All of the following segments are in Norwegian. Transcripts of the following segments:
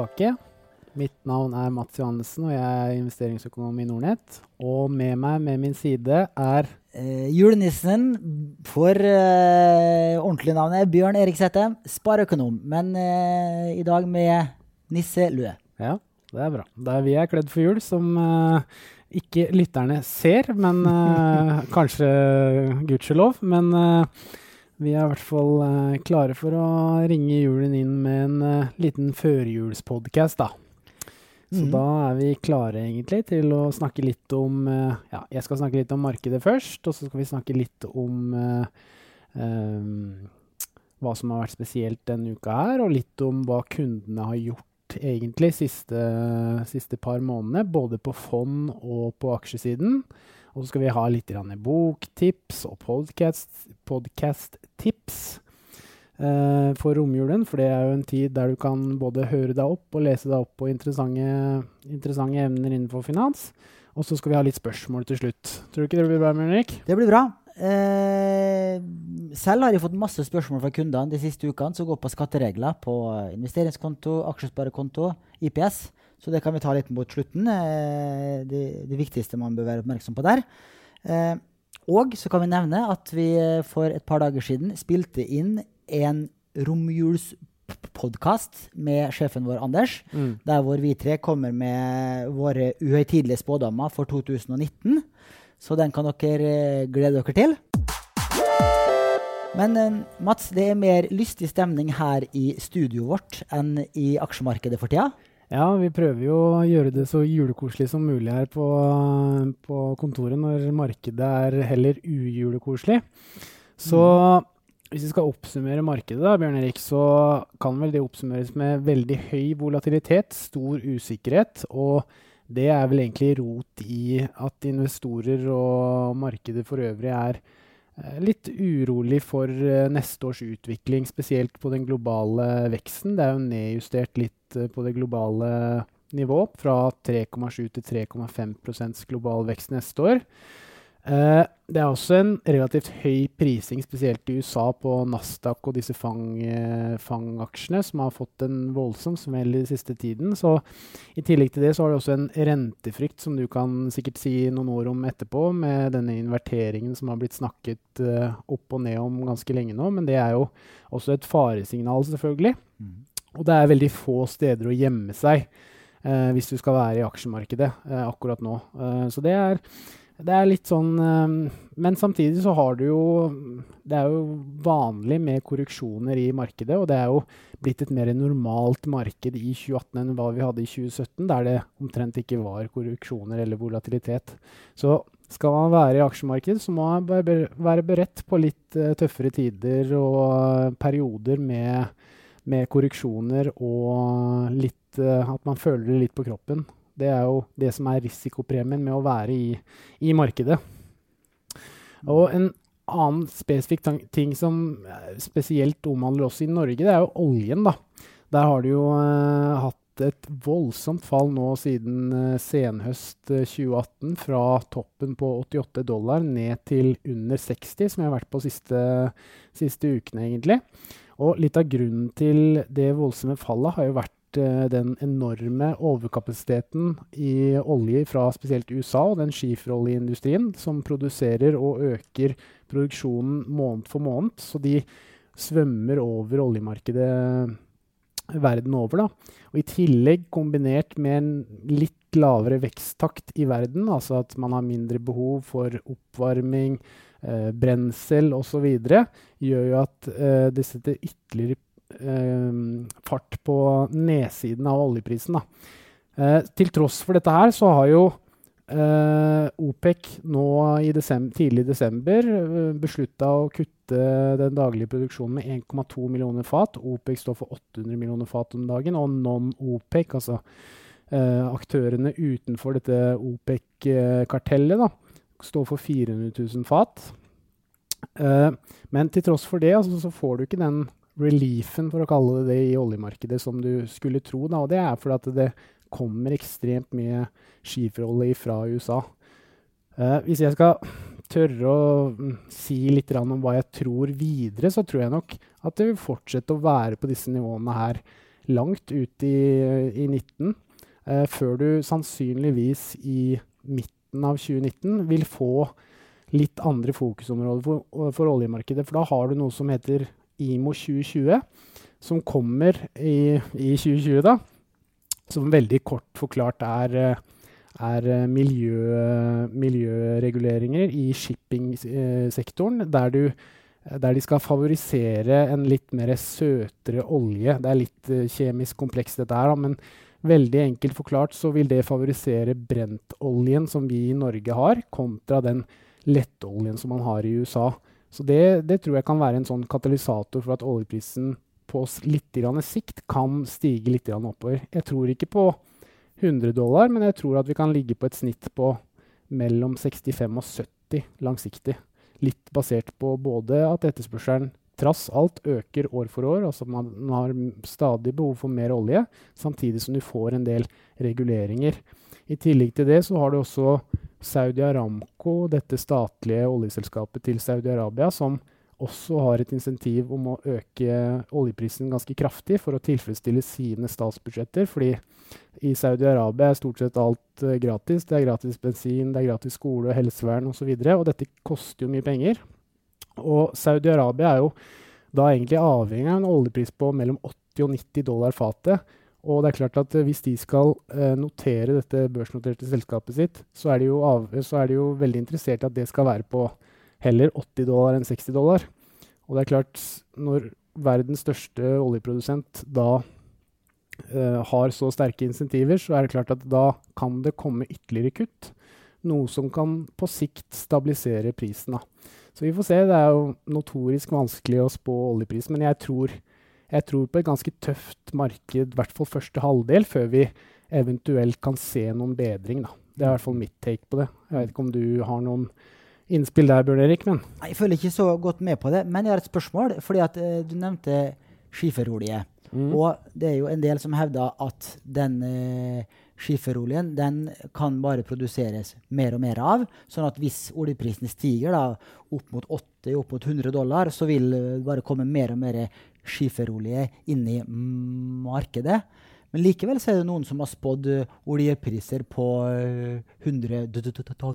tilbake. Mitt navn er Mats Johannessen, og jeg er investeringsøkonom i Nordnett. Og med meg med min side er Eh, julenissen for eh, ordentlig navn er Bjørn Erik Sette, spareøkonom. Men eh, i dag med nisselue. Ja, det er bra. Det er vi er kledd for jul, som eh, ikke lytterne ser, men eh, kanskje gudskjelov. Men eh, vi er i hvert fall eh, klare for å ringe julen inn med en eh, liten førjulspodkast, da. Så mm. da er vi klare egentlig til å snakke litt om eh, Ja, jeg skal snakke litt om markedet først, og så skal vi snakke litt om eh, hva som har vært spesielt denne uka her, og litt om hva kundene har gjort egentlig siste, siste par månedene, både på fond og på aksjesiden. Og så skal vi ha litt boktips og podkast-tips eh, for romjulen. For det er jo en tid der du kan både høre deg opp og lese deg opp på interessante, interessante emner innenfor finans. Og så skal vi ha litt spørsmål til slutt. Tror du ikke det blir bra, Bjørn Det blir bra. Eh, selv har jeg fått masse spørsmål fra kundene de siste ukene som går på skatteregler på investeringskonto, aksjesparekonto, IPS. Så det kan vi ta litt mot slutten. Eh, det, det viktigste man bør være oppmerksom på der. Eh, og så kan vi nevne at vi eh, for et par dager siden spilte inn en romjulspodkast med sjefen vår, Anders. Mm. Der hvor vi tre kommer med våre uhøytidelige spådommer for 2019. Så den kan dere eh, glede dere til. Men eh, Mats, det er mer lystig stemning her i studioet vårt enn i aksjemarkedet for tida. Ja, vi prøver jo å gjøre det så julekoselig som mulig her på, på kontoret når markedet er heller ujulekoselig. Så hvis vi skal oppsummere markedet, da, Bjørn Erik, så kan vel det oppsummeres med veldig høy volatilitet, stor usikkerhet, og det er vel egentlig rot i at investorer og markedet for øvrig er eh, litt urolig for eh, neste års utvikling, spesielt på den globale veksten. Det er jo nedjustert litt eh, på det globale nivået, fra 3,7 til 3,5% global vekst neste år. Eh, det er også en relativt høy prising, spesielt i USA, på Nasdaq og disse fang, eh, fangaksjene, som har fått en voldsom smell i siste tiden. Så i tillegg til det så har du også en rentefrykt, som du kan sikkert si noen ord om etterpå, med denne inverteringen som har blitt snakket eh, opp og ned om ganske lenge nå. Men det er jo også et faresignal, selvfølgelig. Og det er veldig få steder å gjemme seg eh, hvis du skal være i aksjemarkedet eh, akkurat nå. Eh, så det er, det er litt sånn eh, Men samtidig så har du jo Det er jo vanlig med korreksjoner i markedet, og det er jo blitt et mer normalt marked i 2018 enn hva vi hadde i 2017, der det omtrent ikke var korreksjoner eller volatilitet. Så skal man være i aksjemarkedet, så må man være beredt på litt eh, tøffere tider og eh, perioder med med korreksjoner og litt, eh, at man føler det litt på kroppen. Det er jo det som er risikopremien med å være i, i markedet. Og en annen spesifikk ting som eh, spesielt omhandler oss i Norge, det er jo oljen. da. Der har det jo eh, hatt et voldsomt fall nå siden eh, senhøst eh, 2018, fra toppen på 88 dollar ned til under 60, som jeg har vært på siste, siste ukene, egentlig. Og litt av grunnen til det voldsomme fallet har jo vært eh, den enorme overkapasiteten i olje fra spesielt USA og den skiferoljeindustrien som produserer og øker produksjonen måned for måned. Så de svømmer over oljemarkedet verden over. Da. Og I tillegg kombinert med en litt lavere veksttakt i verden, altså at man har mindre behov for oppvarming, eh, brensel osv., gjør jo at eh, det setter ytterligere eh, fart på nedsiden av oljeprisen. Eh, til tross for dette her så har jo eh, OPEC nå i desember, tidlig i desember uh, beslutta å kutte den daglige produksjonen med 1,2 millioner fat. OPEC står for 800 millioner fat om dagen, og non-OPEC, altså eh, aktørene utenfor dette OPEC-kartellet, står for 400 000 fat. Eh, men til tross for det altså, så får du ikke den reliefen, for å kalle det det, i oljemarkedet som du skulle tro. Da, og det er fordi at det kommer ekstremt mye skiferolje fra USA. Uh, hvis jeg skal tørre å mm, si litt om hva jeg tror videre, så tror jeg nok at det vil fortsette å være på disse nivåene her langt ut i, i 19, uh, før du sannsynligvis i midten av 2019 vil få litt andre fokusområder for, for oljemarkedet. For da har du noe som heter IMO 2020, som kommer i, i 2020, da. Som veldig kort forklart er, er miljø, miljøreguleringer i shippingsektoren, der, der de skal favorisere en litt mer søtere olje. Det er litt kjemisk komplekst, dette her, men veldig enkelt forklart så vil det favorisere brentoljen som vi i Norge har, kontra den lettoljen som man har i USA. Så det, det, tror jeg kan være en sånn katalysator for at oljeprisen på litt sikt kan stige litt oppover. Jeg tror ikke på 100 dollar, men jeg tror at vi kan ligge på et snitt på mellom 65 og 70 langsiktig. Litt basert på både at etterspørselen trass alt øker år for år, altså man, man har stadig behov for mer olje, samtidig som du får en del reguleringer. I tillegg til det så har du også Saudi Aramco, dette statlige oljeselskapet til Saudi-Arabia, som også har et insentiv om å øke oljeprisen ganske kraftig for å tilfredsstille sine statsbudsjetter. fordi i Saudi-Arabia er stort sett alt uh, gratis. Det er gratis bensin, det er gratis skole, helsevern osv. Og, så og dette koster jo mye penger. Og Saudi-Arabia er jo da egentlig avhengig av en oljepris på mellom 80 og 90 dollar fatet. Og det er klart at hvis de skal uh, notere dette børsnoterte selskapet sitt, så er, av, så er, de jo veldig interessert i at det skal være på heller 80 dollar enn 60 dollar. Og det er klart, når verdens største oljeprodusent da eh, har så sterke insentiver, så er det klart at da kan det komme ytterligere kutt. Noe som kan på sikt stabilisere prisen. Da. Så vi får se. Det er jo notorisk vanskelig å spå oljepris, men jeg tror jeg tror på et ganske tøft marked, i hvert fall første halvdel, før vi eventuelt kan se noen bedring. Da. Det er i hvert fall mitt take på det. Jeg vet ikke om du har noen innspill der, Bjørn Erik? Men. Jeg følger ikke så godt med på det, men jeg har et spørsmål. fordi at uh, Du nevnte skiferolje. Mm. Og det er jo en del som hevder at den uh, skiferoljen den kan bare produseres mer og mer av. Sånn at hvis oljeprisene stiger da, opp mot 80, opp mot 100 dollar, så vil det bare komme mer og mer skiferolje inni markedet. Men likevel er det noen som har spådd uh, oljepriser på uh, 100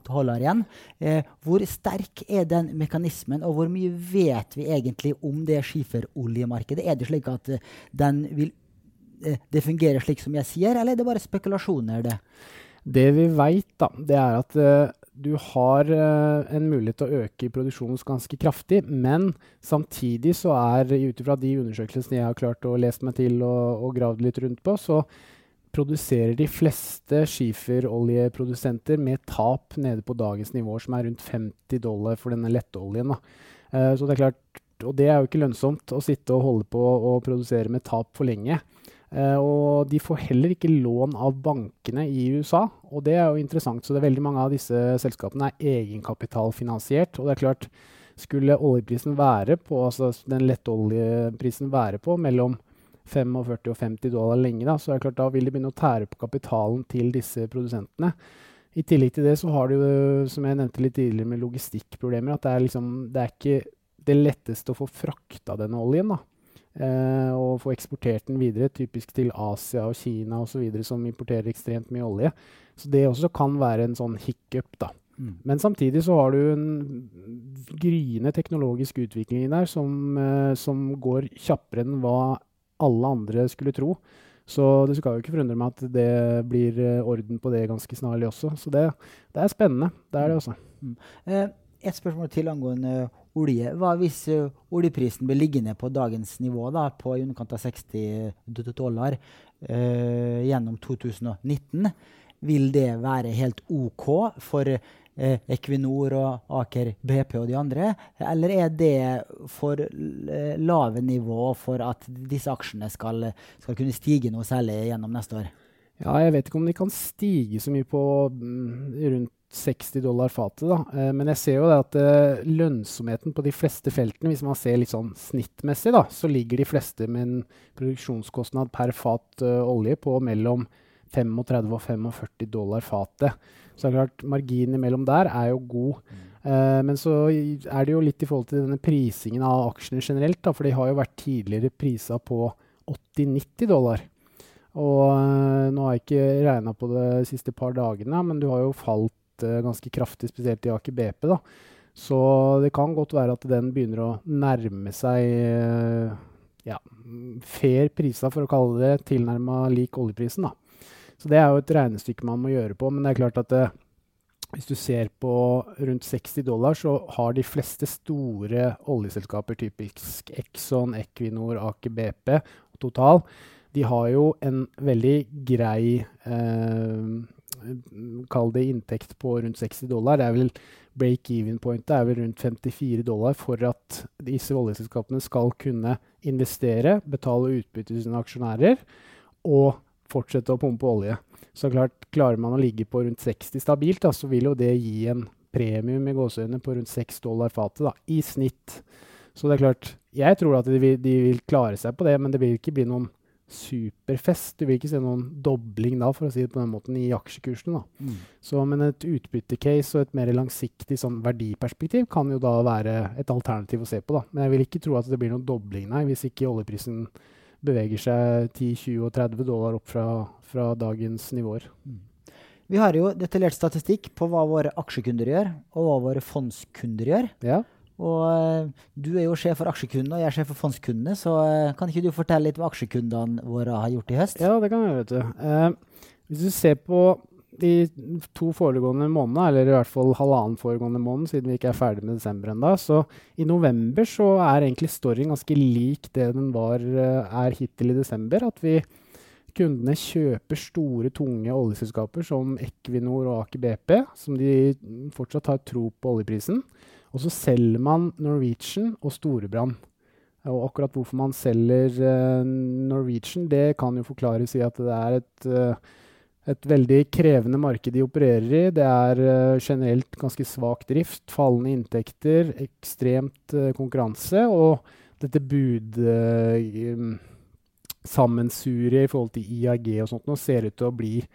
dollar igjen. Eh, hvor sterk er den mekanismen, og hvor mye vet vi egentlig om det skiferoljemarkedet? Er det slik at den vil, det fungerer slik som jeg sier, eller er det bare spekulasjoner? Det Det vi veit, er at du har uh, en mulighet til å øke produksjonen ganske kraftig, men samtidig så er, ut ifra de undersøkelsene jeg har klart å lese meg til og, og gravd litt rundt på, så produserer de fleste skiferoljeprodusenter med tap nede på dagens nivåer, som er rundt 50 dollar for denne lettoljen. Uh, så det er klart, og det er jo ikke lønnsomt å sitte og holde på å produsere med tap for lenge. Uh, og de får heller ikke lån av bankene i USA, og det er jo interessant. Så det er veldig mange av disse selskapene er egenkapitalfinansiert. Og det er klart, skulle oljeprisen være på, altså den lettoljeprisen være på mellom 45 og 50 dollar lenge, da, så er det klart da vil de begynne å tære på kapitalen til disse produsentene. I tillegg til det så har du, som jeg nevnte litt tidligere, med logistikkproblemer. At det er, liksom, det er ikke det letteste å få frakta denne oljen. da eh, og få eksportert den videre, typisk til Asia og Kina osv., som importerer ekstremt mye olje. Så det også kan være en sånn hiccup. da. Mm. Men samtidig så har du en gryende teknologisk utvikling der som, eh, som går kjappere enn hva alle andre skulle tro. Så det skal jo ikke forundre meg at det blir eh, orden på det ganske snarlig også. Så det, det er spennende. Det er det også. Mm. Eh, et spørsmål til angående olje. Hva hvis uh, oljeprisen blir liggende på dagens nivå, da, på i underkant av 60 dollar uh, gjennom 2019? Vil det være helt OK for uh, Equinor og Aker BP og de andre? Eller er det for lave nivå for at disse aksjene skal, skal kunne stige noe særlig gjennom neste år? Ja, jeg vet ikke om de kan stige så mye på mm, rundt 60 dollar fatet. da. Eh, men jeg ser jo det at eh, lønnsomheten på de fleste feltene, hvis man ser litt sånn snittmessig, da, så ligger de fleste med en produksjonskostnad per fat uh, olje på mellom 35 og 45 dollar fatet. Så det er klart, marginen imellom der er jo god. Mm. Men så er det jo litt i forhold til denne prisingen av aksjene generelt, da, for de har jo vært tidligere prisa på 80-90 dollar. Og nå har jeg ikke regna på det de siste par dagene, men du har jo falt uh, ganske kraftig, spesielt i Aker BP. da. Så det kan godt være at den begynner å nærme seg uh, ja, fair priser, for å kalle det tilnærma lik oljeprisen. da. Så det er jo et regnestykke man må gjøre på. Men det er klart at det, hvis du ser på rundt 60 dollar, så har de fleste store oljeselskaper, typisk Exxon, Equinor, Aker BP og Total, de har jo en veldig grei eh, Kall det inntekt på rundt 60 dollar. Det er vel Break-even pointet er vel rundt 54 dollar for at disse oljeselskapene skal kunne investere, betale utbytte til sine aksjonærer og fortsette å pumpe olje. Så klart, Klarer man å ligge på rundt 60 stabilt, da, så vil jo det gi en premium i gåseøynene på rundt 6 dollar fatet i snitt. Så det er klart, jeg tror at de vil, de vil, klare seg på det, men det vil ikke bli noen superfest. Du vil ikke se noen dobling da, for å si det på den måten, i aksjekursene. da. Mm. Så, men et utbyttecase og et mer langsiktig sånn verdiperspektiv kan jo da være et alternativ å se på. da. Men jeg vil ikke tro at det blir noen dobling, nei, hvis ikke oljeprisen beveger seg 10, 20 og 30 dollar opp fra, fra dagens nivåer. Mm. Vi har jo detaljert statistikk på hva våre aksjekunder gjør, og hva våre fondskunder gjør. Ja. Og uh, du er jo sjef for aksjekundene, og jeg er sjef for fondskundene. Så uh, kan ikke du fortelle litt hva aksjekundene våre har gjort i høst? Ja, det kan jeg, vet du. Eh, hvis du ser på de to foregående månedene, eller i hvert fall halvannen foregående måned, siden vi ikke er ferdig med desember ennå. Så i november så er egentlig storyen ganske lik det den var, eh, er hittil i desember. At vi kundene kjøper store, tunge oljeselskaper som Equinor og Aker BP, som de fortsatt har tro på oljeprisen. Og så selger man Norwegian og Storebrand. Og akkurat hvorfor man selger uh, Norwegian, det kan jo forklares i at det er et uh, et veldig krevende marked de opererer i. Det er uh, generelt ganske svak drift, fallende inntekter, ekstremt konkurranse. Og dette budsammensuriet i forhold til IAG og sånt nå ser ut til å bli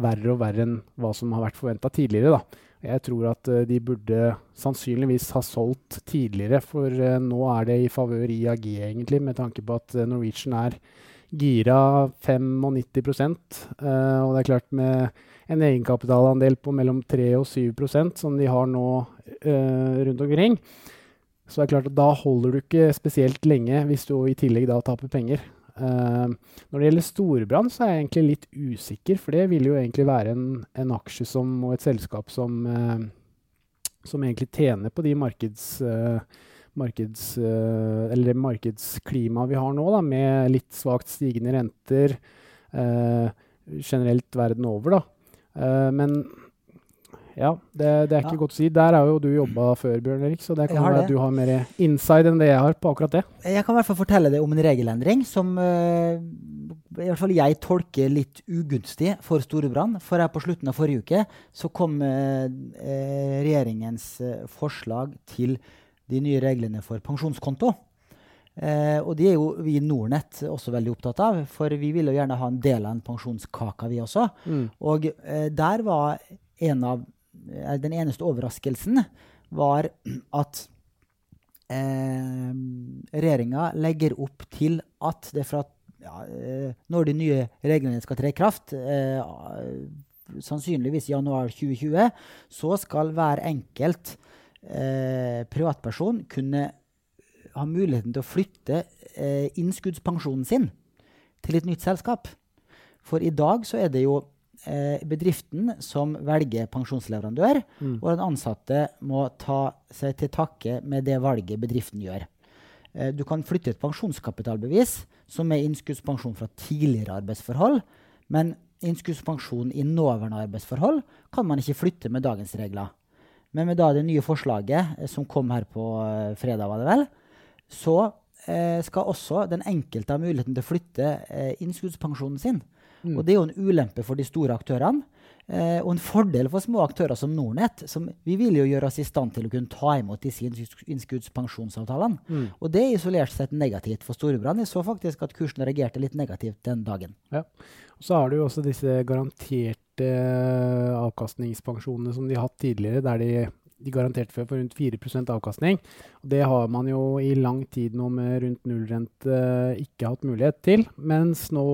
verre og verre enn hva som har vært forventa tidligere. da. Jeg tror at uh, de burde sannsynligvis ha solgt tidligere, for uh, nå er det i favør IAG, egentlig, med tanke på at uh, Norwegian er gira 95 uh, Og det er klart med en egenkapitalandel på mellom 3 og 7% som de har nå rundt omkring, så det er klart at da holder du ikke spesielt lenge hvis du i tillegg da taper penger. Uh, når det gjelder Storebrand, så er jeg egentlig litt usikker, for det vil jo egentlig være en, en aksje som, og et selskap som, uh, som egentlig tjener på de markeds... Uh, markeds, uh, eller markedsklimaet vi har nå, da, med litt svakt stigende renter eh, generelt verden over. Da. Eh, men ja, det, det er ikke ja. godt å si. Der har jo du jobba før, Bjørn Erik, så det kan være at du har mer inside enn det jeg har på akkurat det. Jeg kan i hvert fall fortelle deg om en regelendring som i hvert fall jeg tolker litt ugunstig for Storebrand. For her på slutten av forrige uke så kom regjeringens forslag til de nye reglene for pensjonskonto. Uh, og de er jo vi i Nornett også veldig opptatt av, for vi vil jo gjerne ha en del av en pensjonskake, vi også. Mm. Og uh, der var en av Den eneste overraskelsen var at eh, regjeringa legger opp til at det fra ja, eh, når de nye reglene skal tre i kraft, eh, sannsynligvis januar 2020, så skal hver enkelt eh, privatperson kunne ha muligheten til å flytte eh, innskuddspensjonen sin til et nytt selskap. For i dag så er det jo eh, bedriften som velger pensjonsleverandør, mm. og den ansatte må ta seg til takke med det valget bedriften gjør. Eh, du kan flytte et pensjonskapitalbevis som er innskuddspensjon fra tidligere arbeidsforhold, men innskuddspensjon i nåværende arbeidsforhold kan man ikke flytte med dagens regler. Men med da det nye forslaget eh, som kom her på eh, fredag, var det vel, så eh, skal også den enkelte ha muligheten til å flytte eh, innskuddspensjonen sin. Mm. Og det er jo en ulempe for de store aktørene. Eh, og en fordel for små aktører som Nornett. Som vi vil jo gjøre oss i stand til å kunne ta imot disse innskuddspensjonsavtalene. Mm. Og det er isolert sett negativt for Storebrand. Jeg så faktisk at kursen reagerte litt negativt den dagen. Ja. Og så har du jo også disse garanterte avkastningspensjonene som de har hatt tidligere, der de de garanterte for, for rundt 4% avkastning. Og det har man jo i lang tid nå med rundt nullrente eh, ikke hatt mulighet til. Mens nå,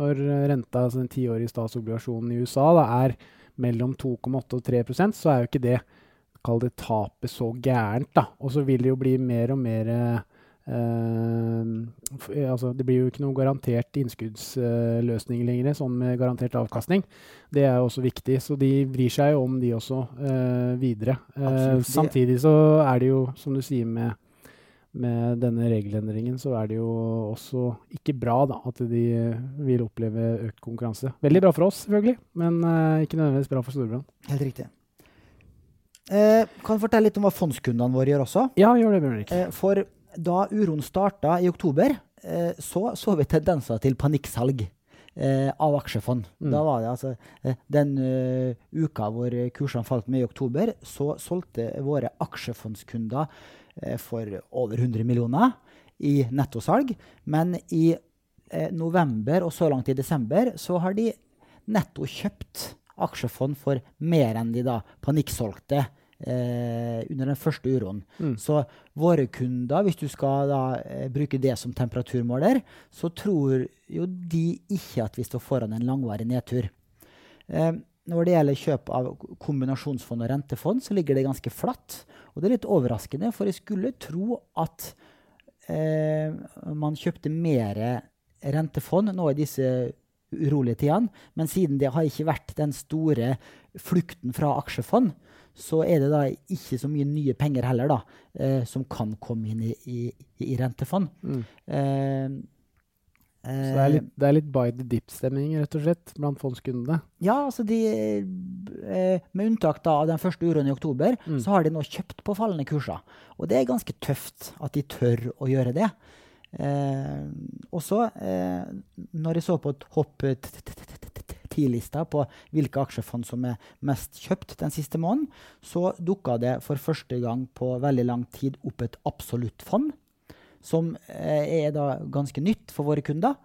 når renta, altså den tiårige statsobligasjonen i USA, da, er mellom 2,8 og 3% så er jo ikke det kall det tapet så gærent. da. Og så vil det jo bli mer og mer eh, eh altså Det blir jo ikke noe garantert innskuddsløsning eh, lenger, sånn med garantert avkastning. Det er jo også viktig, så de vrir seg jo om, de også, eh, videre. Uh, samtidig så er det jo, som du sier med, med denne regelendringen, så er det jo også ikke bra da, at de vil oppleve økt konkurranse. Veldig bra for oss, selvfølgelig, men ikke nødvendigvis bra for Storebrand. Helt riktig. Eh, kan du fortelle litt om hva fondskundene våre gjør også? Ja, gjør det, Bjørnrik. Eh, for da uroen starta i oktober, eh, så så vi tendenser til panikksalg eh, av aksjefond. Mm. Da var det altså eh, Den uh, uka hvor kursene falt med i oktober, så solgte våre aksjefondskunder for over 100 millioner i nettosalg. Men i november og så langt i desember så har de netto kjøpt aksjefond for mer enn de da panikksolgte eh, under den første uroen. Mm. Så våre kunder, hvis du skal da eh, bruke det som temperaturmåler, så tror jo de ikke at vi står foran en langvarig nedtur. Eh, når det gjelder kjøp av kombinasjonsfond og rentefond, så ligger det ganske flatt. Og det er litt overraskende, for jeg skulle tro at eh, man kjøpte mer rentefond nå i disse urolige tidene. Men siden det har ikke vært den store flukten fra aksjefond, så er det da ikke så mye nye penger heller da, eh, som kan komme inn i, i, i rentefond. Mm. Eh, så det er, litt, det er litt by the dip-stemning rett og slett blant fondskundene? Ja, altså de, eh, med unntak av den første uroen i oktober, mm. så har de nå kjøpt på fallende kurser. Og det er ganske tøft at de tør å gjøre det. Eh, og så, eh, når jeg så på hopp ti-lista på hvilke aksjefond som er mest kjøpt den siste måneden, så dukka det for første gang på veldig lang tid opp et absolutt fond, som eh, er da ganske nytt for våre kunder.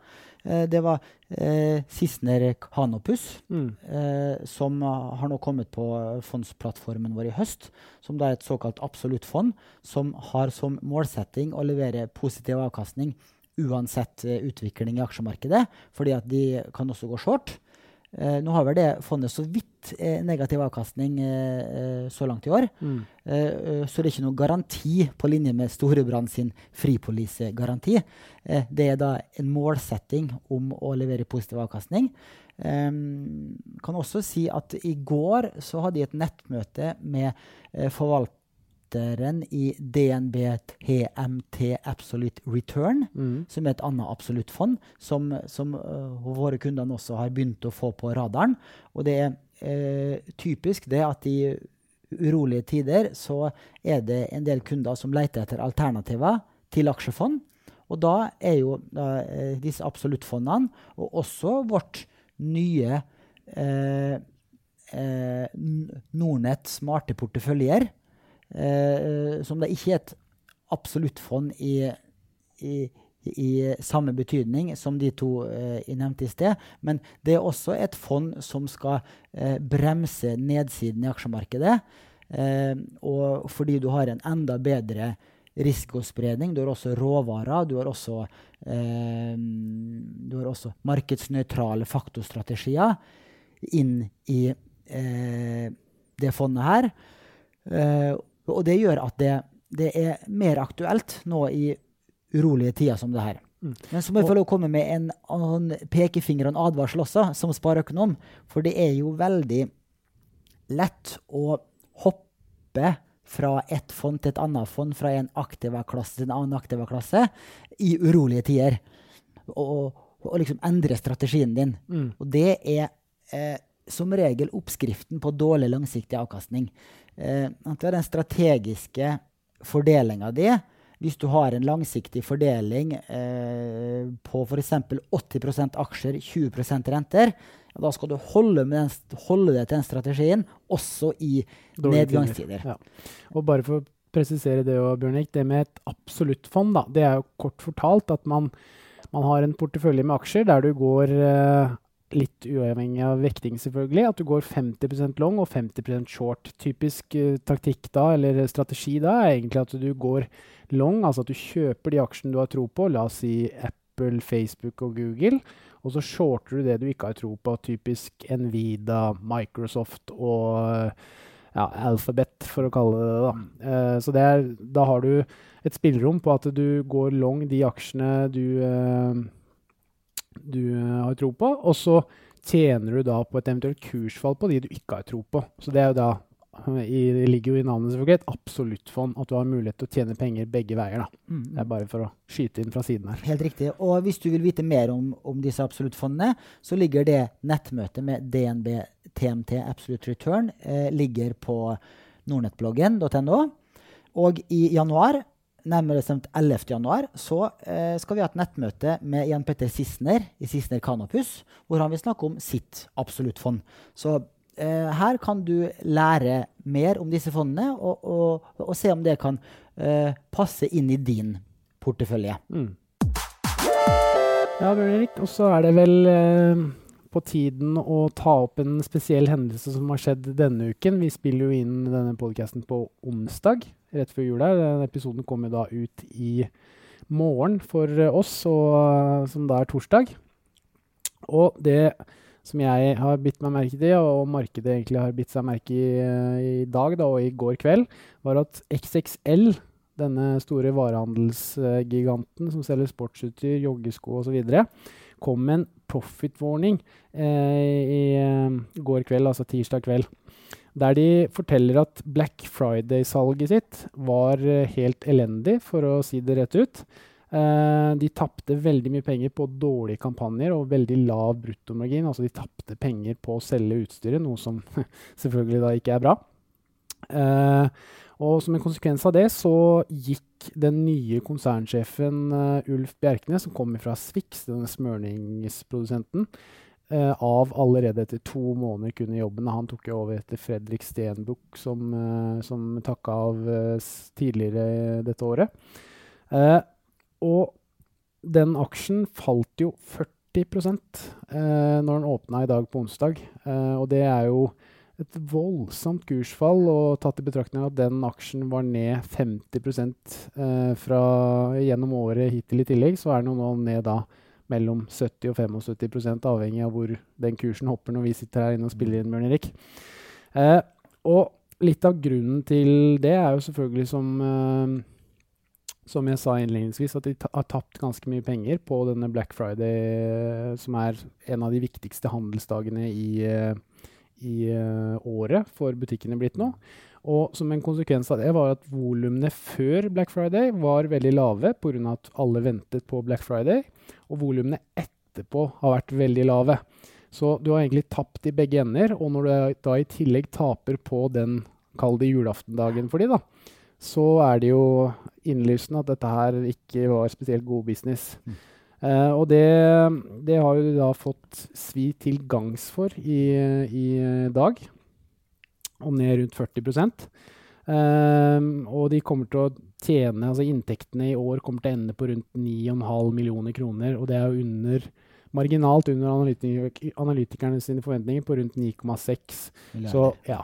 Eh, det var eh, Sissener Canopus, mm. eh, som har nå kommet på fondsplattformen vår i høst. Som er et såkalt absolutt fond, som har som målsetting å levere positiv avkastning uansett eh, utvikling i aksjemarkedet, fordi at de kan også gå short. Eh, nå har vel det fondet så vidt eh, negativ avkastning eh, eh så langt i år. Mm. Eh, eh, så det er ikke noen garanti på linje med Storebrand sin fripolisegaranti. det er da en målsetting om å levere positiv avkastning. kan også si at i går så hadde jeg et nettmøte med forvaltningen datteren i DNB TMT Absolute Return, mm. som er et annet absolutt fond, som, som uh, våre kunder også har begynt å få på radaren. Og det er uh, typisk det at i urolige tider så er det en del kunder som leter etter alternativer til aksjefond. Og da er jo uh, disse absoluttfondene, og også vårt nye Nordnett smarte porteføljer, eh, som det ikke er et absolutt fond i, i, i, samme betydning som de to eh, jeg nevnte i sted. Men det er også et fond som skal eh, bremse nedsiden i aksjemarkedet. Eh, og fordi du har en enda bedre risikospredning, du har også råvarer, du har også, eh, du har også markedsnøytrale faktorstrategier inn i eh, det fondet her. Uh, og det gjør at det, det, er mer aktuelt nå i urolige tider som det her. Mm. Men så må jeg få lov å komme med en, en pekefinger og en advarsel også, som spareøkonom. For det er jo veldig lett å hoppe fra et fond til et annet fond, fra en aktiva-klasse til en annen aktiva-klasse, i urolige tider. Og, og, liksom endre strategien din. Mm. Og det er eh, som regel oppskriften på dårlig langsiktig avkastning at det er den strategiske fordelinga di. Hvis du har en langsiktig fordeling eh, på f.eks. 80% aksjer, 20% renter, ja, da skal du holde, den, holde deg til den strategien også i Dårlig nedgangstider. Ja. Og bare for å presisere det, Bjørnik, det med et absolutt fond, da, det er jo kort fortalt at man, man har en portefølje med aksjer der du går eh, litt uavhengig av vekting, selvfølgelig, at du går 50% long og 50% short. Typisk uh, taktikk da, eller strategi da, er egentlig at du går long, altså at du kjøper de aksjene du har tro på, la oss si Apple, Facebook og Google, og så shorter du det du ikke har tro på, typisk Nvida, Microsoft og ja, Alphabet, for å kalle det det. Da. Uh, så det er, da har du et spillerom på at du går long de aksjene du uh, du uh, har tro på, og så tjener du da på et eventuelt kursfall på de du ikke har tro på. Så det er jo da i, det ligger jo i navnet selvfølgelig, et absolutt fond. At du har mulighet til å tjene penger begge veier. da. Mm. Det er bare for å skyte inn fra siden her. Helt riktig. Og hvis du vil vite mer om, om disse absoluttfondene, så ligger det nettmøtet med DNB TMT Absolute Return eh, ligger på nordnettbloggen.no. Og i januar nærmere bestemt 11. januar, så eh, skal vi ha et nettmøte med Jan Petter Sissener i Sissener Kanopus, hvor han vil snakke om sitt absoluttfond. Så eh, her kan du lære mer om disse fondene, og, og, og se om det kan eh, passe inn i din portefølje. Mm. Ja, Bjørn Erik. Og så er det vel eh, på tiden å ta opp en spesiell hendelse som har skjedd denne uken. Vi spiller jo inn denne podkasten på onsdag rett før jul. Den episoden kommer da ut i morgen for oss, og, som da er torsdag. Og det som jeg har bitt meg merke i, og markedet egentlig har bitt seg merke i i dag da, og i går kveld, var at XXL, denne store varehandelsgiganten som selger sportsutstyr, joggesko osv., kom en profit warning eh, i eh, går kveld, altså tirsdag kveld der de forteller at Black Friday-salget sitt var eh, helt elendig, for å si det rett ut. Uh, de tapte veldig mye penger på dårlige kampanjer og veldig lav bruttomargin. Altså de tapte penger på å selge utstyret, noe som selvfølgelig da ikke er bra. Uh, og som en konsekvens av det så gikk den nye konsernsjefen uh, Ulf Bjerknes, som kommer fra Swix, denne smørningsprodusenten, eh, av allerede etter to måneder kunne jobben. Han tok jo over etter Fredrik Stenbukk, som, eh, som takka av eh, tidligere dette året. Eh, og den aksjen falt jo 40 eh, når den åpna i dag på onsdag. Eh, og det er jo et voldsomt kursfall, og tatt i betraktning at den aksjen var ned 50 eh, fra gjennom året hittil i tillegg, så er den nå ned da mellom 70 og 75% avhengig av hvor den kursen hopper når vi sitter her inne og spiller inn, Bjørn Erik. Eh, og litt av grunnen til det er jo selvfølgelig som eh, som jeg sa innledningsvis, at de har tapt ganske mye penger på denne Black Friday, som er en av de viktigste handelsdagene i, uh, i uh, året for butikkene blitt nå. Og som en konsekvens av det var at volumene før Black Friday var veldig lave pga. at alle ventet på Black Friday. Og volumene etterpå har vært veldig lave. Så du har egentlig tapt i begge ender. Og når du da i tillegg taper på den, kall det julaftendagen for de, da, så er det jo innlysende at dette her ikke var spesielt god business. Mm. Uh, og det, det, har jo da fått svi til gangs for i, i dag og ned rundt 40 um, ehm, Og de kommer til å tjene Altså inntektene i år kommer til å ende på rundt 9,5 millioner kroner. Og det er jo under marginalt under analytik analytikerne sine forventninger på rundt 9,6. Så ja.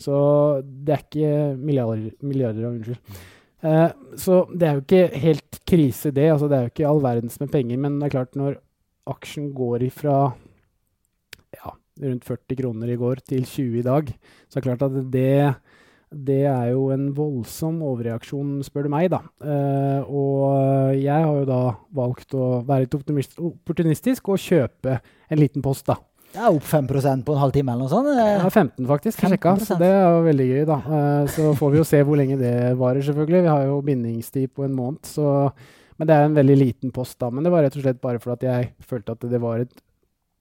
Så det er ikke milliarder, milliarder unnskyld. Uh, så det er jo ikke helt krise, det. Altså, det er jo ikke all verdens med penger. Men det er klart, når aksjen går ifra ja, rundt 40 kroner i går til 20 i dag. Så er det klart at det, det er jo en voldsom overreaksjon, spør du meg, da. Uh, og jeg har jo da valgt å være litt opportunistisk og kjøpe en liten post, da. Det er opp 5% på en halv time eller noe sånt? Ja, 15 faktisk. 15 så det er jo veldig gøy, da. Uh, så får vi jo se hvor lenge det varer, selvfølgelig. Vi har jo bindingstid på en måned, så Men det er en veldig liten post, da. Men det var rett og slett bare fordi jeg følte at det var et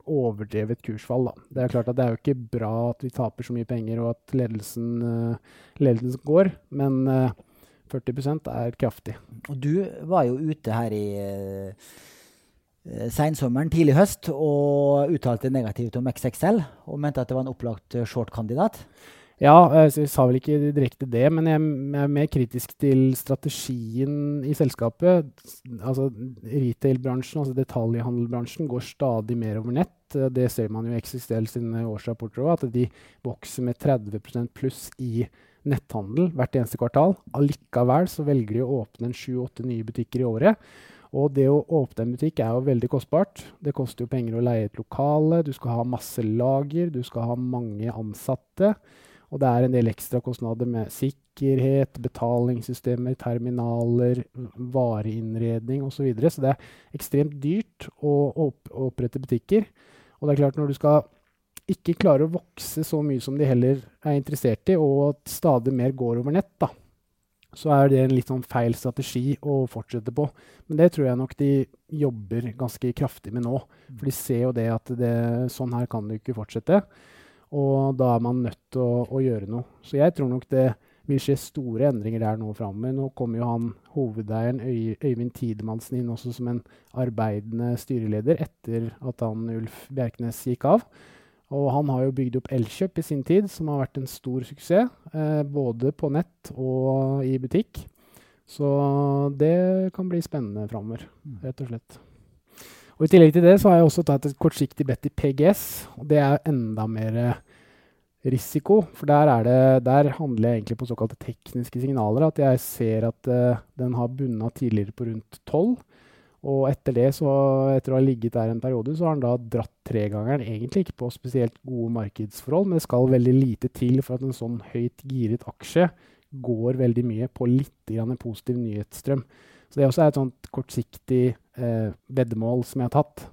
overdrevet kursfall. Da. Det er klart at det er jo ikke bra at vi taper så mye penger og at ledelsen, uh, ledelsen går, men uh, eh, 40% er kraftig. Og du var jo ute her i sensommeren, tidlig høst, og uttalte negativt om XXL og mente at det var en opplagt short-kandidat. Ja, jeg sa vel ikke direkte det, men jeg, er mer kritisk til strategien i selskapet. Altså Retail-bransjen, altså detaljhandelbransjen, går stadig mer over nett. Det ser man jo i XXL sine årsrapporter òg, at de vokser med 30% pluss i netthandel hvert eneste kvartal. Allikevel så velger de å åpne en sju-åtte nye butikker i året. Og det å åpne en butikk er jo veldig kostbart. Det koster jo penger å leie et lokale, du skal ha masse lager, du skal ha mange ansatte. Og det er en del ekstrakostnader med sikkerhet, betalingssystemer, terminaler, vareinnredning osv. Så, videre. så det er ekstremt dyrt å opprette butikker. Og det er klart, når du skal ikke klare å vokse så mye som de heller er interessert i, og at stadig mer går over nett, da, så er det en litt sånn feil strategi å fortsette på. Men det tror jeg nok de jobber ganske kraftig med nå. For de ser jo det at det, sånn her kan det ikke fortsette. Og da er man nødt til å, å, gjøre noe. Så jeg tror nok det vil skje store endringer der nå framover. Nå kommer jo han hovedeieren Øy, Øyvind Tidemannsen inn også som en arbeidende styreleder etter at han Ulf Bjerknes gikk av. Og han har jo bygd opp Elkjøp i sin tid, som har vært en stor suksess. Eh, både på nett og i butikk. Så det kan bli spennende framover, mm. rett og slett. Og I tillegg til det så har jeg også tatt et kortsiktig bet i PGS. og Det er enda mer risiko. For der, det, der, handler jeg egentlig på såkalte tekniske signaler. At jeg ser at uh, den har bunna tidligere på rundt 12. Og etter det, så, etter å ha ligget der en periode, så har han da dratt tregangeren. Egentlig ikke på spesielt gode markedsforhold, men det skal veldig lite til for at en sånn høyt giret aksje går veldig mye på litt grann en positiv nyhetsstrøm. Så det også er et sånt kortsiktig eh, veddemål som jeg har tatt,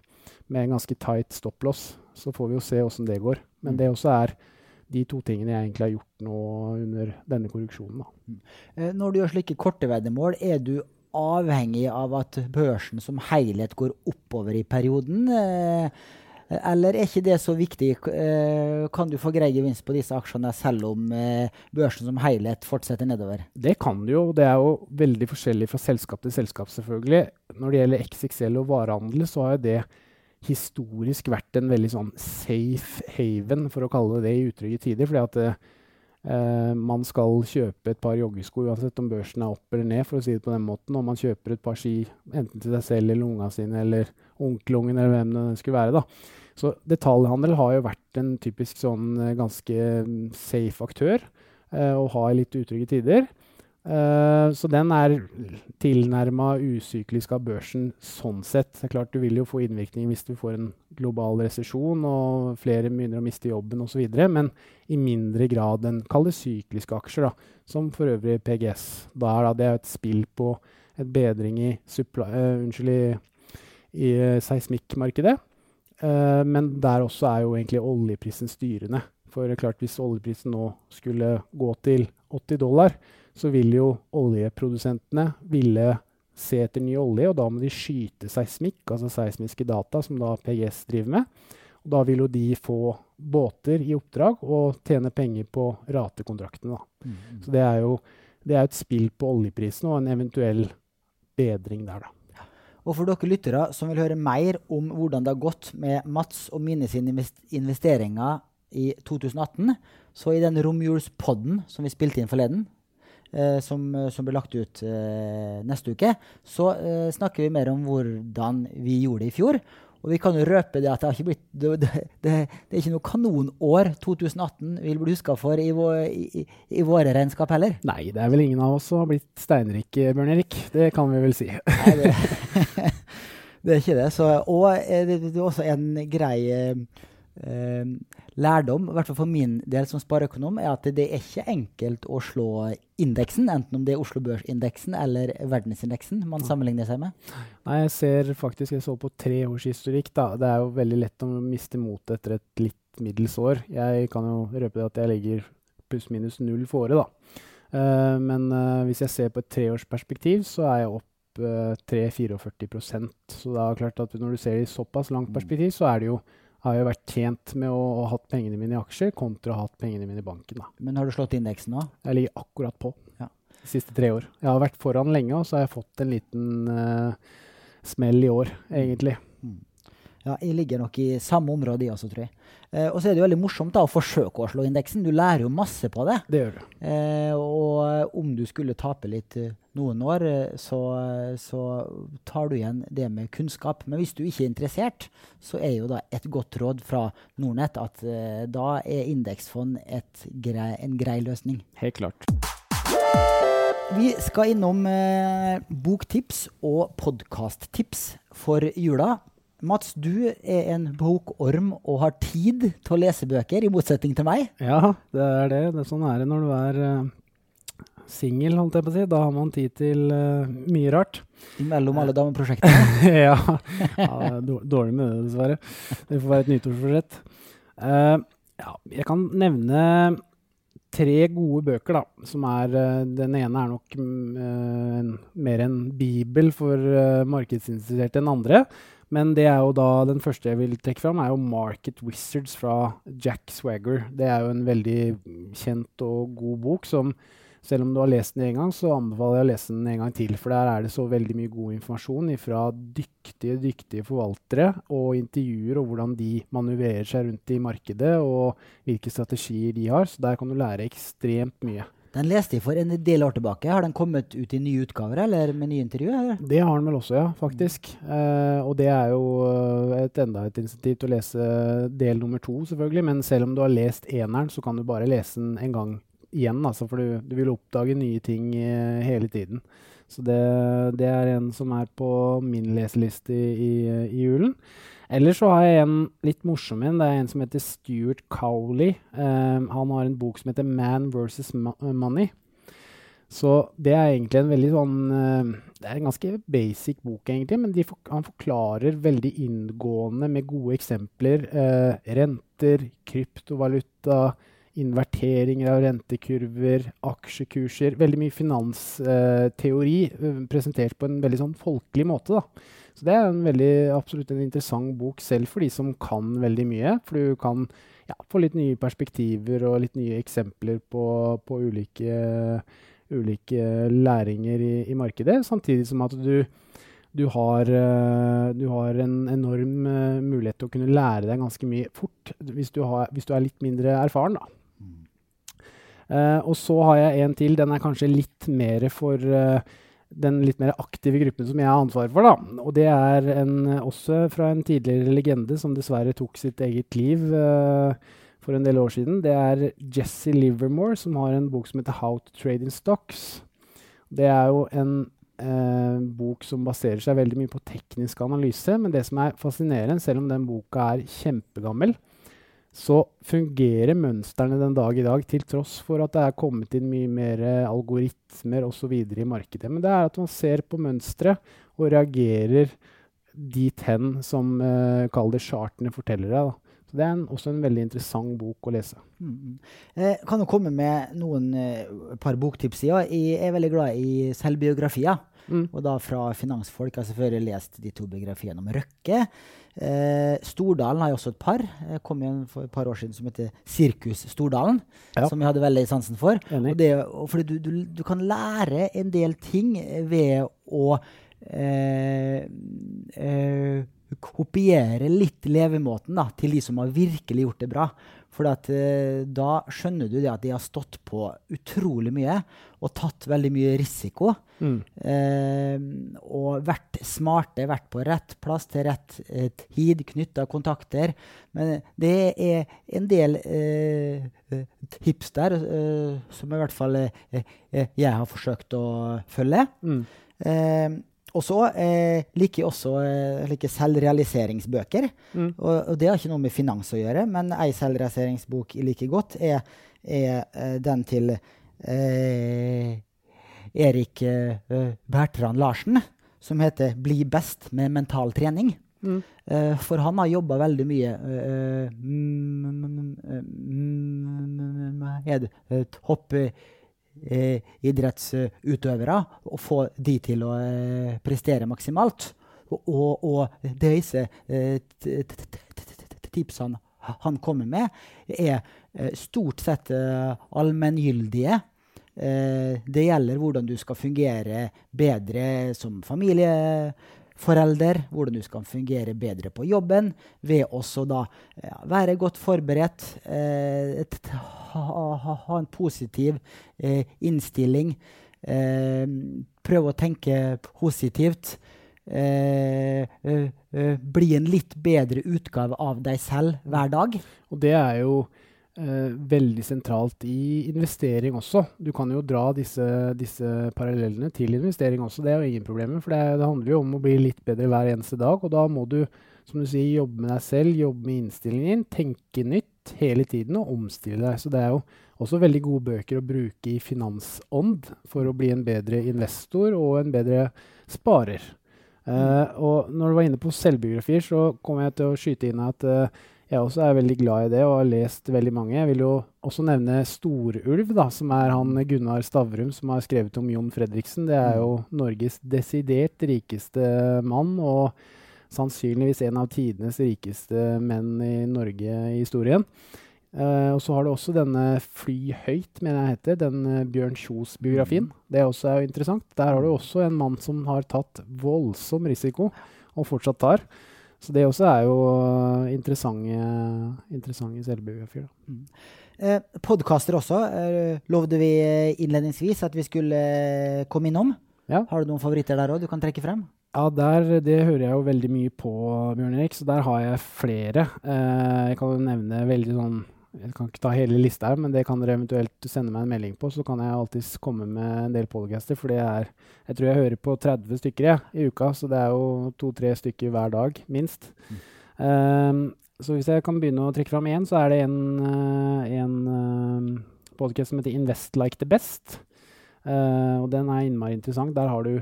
med en ganske tight stop-loss. Så får vi jo se åssen det går. Men det også er de to tingene jeg egentlig har gjort nå under denne korreksjonen. Da. Eh, når du gjør slike korte veddemål, er du avhengig av at børsen som helhet går oppover i perioden? Eh, eller er ikke det så viktig? Eh, kan du få grei gevinst på disse aksjene selv om eh, børsen som helhet fortsetter nedover? Det kan du jo. Det er jo veldig forskjellig fra selskap til selskap, selvfølgelig. Når det gjelder XXL og varehandel, så har det historisk vært en veldig sånn safe haven, for å kalle det det, i utrygge tider. fordi at Uh, man skal kjøpe et par joggesko uansett om børsen er opp eller ned, for å si det på den måten. Om man kjøper et par ski enten til seg selv eller unga sine eller onkelungen eller hvem det skulle være. da. Så detaljhandel har jo vært en typisk sånn uh, ganske mm, safe aktør uh, og har litt utrygge tider. Uh, så den er tilnærma usyklisk av børsen sånn sett. Det er klart Du vil jo få innvirkning hvis du får en global resesjon og flere begynner å miste jobben osv., men i mindre grad enn kalde sykliske aksjer, da, som for øvrig PGS. Da er det et spill på et bedring i, supply, uh, unnskyld, i, i uh, seismikkmarkedet. men der også er jo egentlig oljeprisen styrende. For klart hvis oljeprisen nå skulle gå til 80 dollar, så vil jo oljeprodusentene ville se etter ny olje, og da må de skyte seismikk, altså seismiske data, som da PGS driver med. Og da vil jo de få båter i oppdrag og tjene penger på ratekontraktene. Mm. Så det er jo det er et spill på oljeprisen og en eventuell bedring der, da. Og for dere lyttere som vil høre mer om hvordan det har gått med Mats og mine sine investeringer i 2018, så i den romjulspodden som vi spilte inn forleden, som, eh, som, blir lagt ut eh, neste uke, så eh, snakker vi mer om hvordan vi gjorde det i fjor. Og vi kan jo røpe det at det, blitt, det, det, det, er ikke noe kanonår 2018 vil bli huska for i, vår, i, i, våre regnskap heller. Nei, det er vel ingen av oss som har blitt steinrike, Bjørn Erik. Det kan vi vel si. Nei, det, er ikke det. Så, og eh, det, er også en grei eh, lærdom, i hvert fall for min del som spareøkonom, er at det er ikke enkelt å slå indeksen, enten om det er Oslo Børs-indeksen eller verdensindeksen man sammenligner seg med. Nei, jeg ser faktisk jeg så på tre års historikk. da. Det er jo veldig lett å miste motet etter et litt middels år. Jeg kan jo røpe det at jeg legger pluss-minus null fore, da. Uh, men uh, hvis jeg ser på et treårsperspektiv, så er jeg opp uh, 3-44 Så det er klart at når du ser det i såpass langt mm. perspektiv, så er det jo har jo vært tjent med å ha hatt pengene mine i aksjer kontra å ha hatt pengene mine i banken. Da. Men har du slått indeksen nå? Jeg ligger akkurat på. Ja. De siste tre år. Jeg har vært foran lenge, og så har jeg fått en liten uh, smell i år, egentlig. Mm. Ja, jeg ligger nok i samme område, jeg også, tror jeg. Eh, og så er det jo veldig morsomt da, å forsøke å slå indeksen. Du lærer jo masse på det. Det gjør du. Eh, og om du skulle tape litt eh, noen år, eh, så, så tar du igjen det med kunnskap. Men hvis du ikke er interessert, så er jo da et godt råd fra Nordnett at eh, da er indeksfond et grei, en grei løsning. Helt klart. Vi skal innom eh, boktips og podkasttips for jula. Mats, du er en bokorm og har tid til å lese bøker, i motsetning til meg. Ja, det er det. det er sånn er det når du er uh, singel, holdt jeg på å si. Da har man tid til uh, mye rart. Mellom alle dameprosjektene. ja. ja. Dårlig med det, dessverre. Det får være et nyttårsforsett. Uh, ja, jeg kan nevne tre gode bøker, da. Som er Den ene er nok uh, mer en bibel for markedsinteresserte enn andre. Men det er jo da den første jeg vil trekke fram, er jo 'Market Wizards' fra Jack Swagger. Det er jo en veldig kjent og god bok som selv om du har lest den én gang, så anbefaler jeg å lese den en gang til. For der er det så veldig mye god informasjon fra dyktige, dyktige forvaltere og intervjuer og hvordan de manøvrerer seg rundt i markedet og hvilke strategier de har. Så der kan du lære ekstremt mye. Den leste jeg for en del år tilbake. Har den kommet ut i nye utgaver eller med nye intervjuer? Det har den vel også, ja, faktisk. Eh, og det er jo eh, et enda et insentiv til å lese del nummer to, selvfølgelig. Men selv om du har lest eneren, så kan du bare lese den en gang igjen. Altså, for du, du vil oppdage nye ting eh, hele tiden. Så det, det, er en som er på min leseliste i, i, i julen. Eller så har jeg en litt morsom en. Det er en som heter Stuart Cowley. Um, han har en bok som heter 'Man versus Money'. Så det er egentlig en veldig sånn uh, Det er en ganske basic bok, egentlig, men for, han forklarer veldig inngående med gode eksempler uh, renter, kryptovaluta, inverteringer av rentekurver, aksjekurser Veldig mye finansteori uh, presentert på en veldig sånn folkelig måte. da. Så det er en veldig, absolutt en interessant bok selv for de som kan veldig mye. For du kan ja, få litt nye perspektiver og litt nye eksempler på, på ulike, ulike, læringer i, i, markedet. Samtidig som at du, du, har, uh, du har, en enorm uh, mulighet til å kunne lære deg ganske mye fort hvis du, har, hvis du er litt mindre erfaren. da. Uh, og så har jeg en til. Den er kanskje litt mer for uh, den litt mer aktive gruppen som jeg har ansvar for. Da. Og det er en, også fra en tidligere legende som dessverre tok sitt eget liv uh, for en del år siden. Det er Jesse Livermore som har en bok som heter 'How to Trade in Stocks'. Det er jo en uh, bok som baserer seg veldig mye på teknisk analyse. Men det som er fascinerende, selv om den boka er kjempegammel, så fungerer mønstrene den dag i dag, til tross for at det er kommet inn mye mer algoritmer osv. i markedet. Men det er at man ser på mønsteret og reagerer dit hen som uh, kall det chartene forteller deg. Da. Så Det er en, også en veldig interessant bok å lese. Mm. Eh, kan du komme med noen uh, par boktips? Ja. Jeg er veldig glad i selvbiografier. Mm. Og da fra finansfolk. altså har selvfølgelig lest de to biografiene om Røkke. Eh, Stordalen har jo også et par. Jeg kom igjen for et par år siden som heter Sirkus Stordalen. Ja. Som jeg hadde veldig sansen for. Og det, fordi du, du, du, kan lære en del ting ved å eh, eh, kopiere litt levemåten da, til de som har virkelig gjort det bra. For at, eh, da skjønner du det at de har stått på utrolig mye og tatt veldig mye risiko. Mm. Eh, og vært smarte, vært på rett plass til rett eh, tid, knytta kontakter. Men det er en del eh, tips der eh, som i hvert fall jeg har forsøkt å følge. Mm. Og så eh, liker jeg også eh, like selvrealiseringsbøker. Mm. Og, og, det har ikke noe med finans å gjøre, men ei selvrealiseringsbok jeg liker godt, er, er eh, den til eh, Erik eh, Bertrand Larsen, som heter 'Bli best med mental trening'. Mm. Uh, for han har jobba veldig mye uh, mm, mm, eh, idrettsutøvere og få de til å eh, prestere maksimalt. Og, og, disse tipsene han kommer med, er eh, stort sett eh, allmenngyldige. Eh, det gjelder hvordan du skal fungere bedre som familie forelder, hvordan du skal fungere bedre på jobben ved også da ja, være godt forberedt, eh, et, ha, ha, ha, en positiv eh, innstilling, eh, prøve å tenke positivt. Eh, eh, bli en litt bedre utgave av deg selv hver dag. Og det er jo eh, veldig sentralt i investering også. Du kan jo dra disse, disse parallellene til investering også, det er jo ingen problemer. For det, det, handler jo om å bli litt bedre hver eneste dag, og da må du som du sier, jobbe med deg selv, jobbe med innstillingen din, tenke nytt hele tiden og omstille deg. Så det er jo også veldig gode bøker å bruke i finansånd for å bli en bedre investor og en bedre sparer. Uh, og når du var inne på selvbiografier, så kom jeg til å skyte inn at uh, jeg også er veldig glad i det og har lest veldig mange. Jeg vil jo også nevne Storulv, da, som er han Gunnar Stavrum som har skrevet om Jon Fredriksen. Det er jo Norges desidert rikeste mann, og sannsynligvis en av tidenes rikeste menn i Norge i historien. Uh, og så har du også denne Fly høyt, mener jeg heter, den uh, Bjørn Kjos-biografien. Mm. Det også er jo interessant. Der har du også en mann som har tatt voldsom risiko, og fortsatt tar. Så det også er jo uh, interessante, interessante selvbiografier. Mm. Eh, Podkaster også eh, lovde vi innledningsvis at vi skulle komme innom. Ja. Har du noen favoritter der òg du kan trekke frem? Ja, der, det hører jeg jo veldig mye på, Bjørn Erik, så der har jeg flere. Eh, jeg kan jo nevne veldig sånn jeg kan ikke ta hele lista her, men det kan dere eventuelt sende meg en melding på. Så kan jeg alltids komme med en del podcaster, for det er Jeg tror jeg hører på 30 stykker jeg, i uka, så det er jo to-tre stykker hver dag, minst. Mm. Um, så hvis jeg kan begynne å trekke fram én, så er det en, uh, en uh, podcast som heter Invest like the best. Uh, og den er innmari interessant. Der har du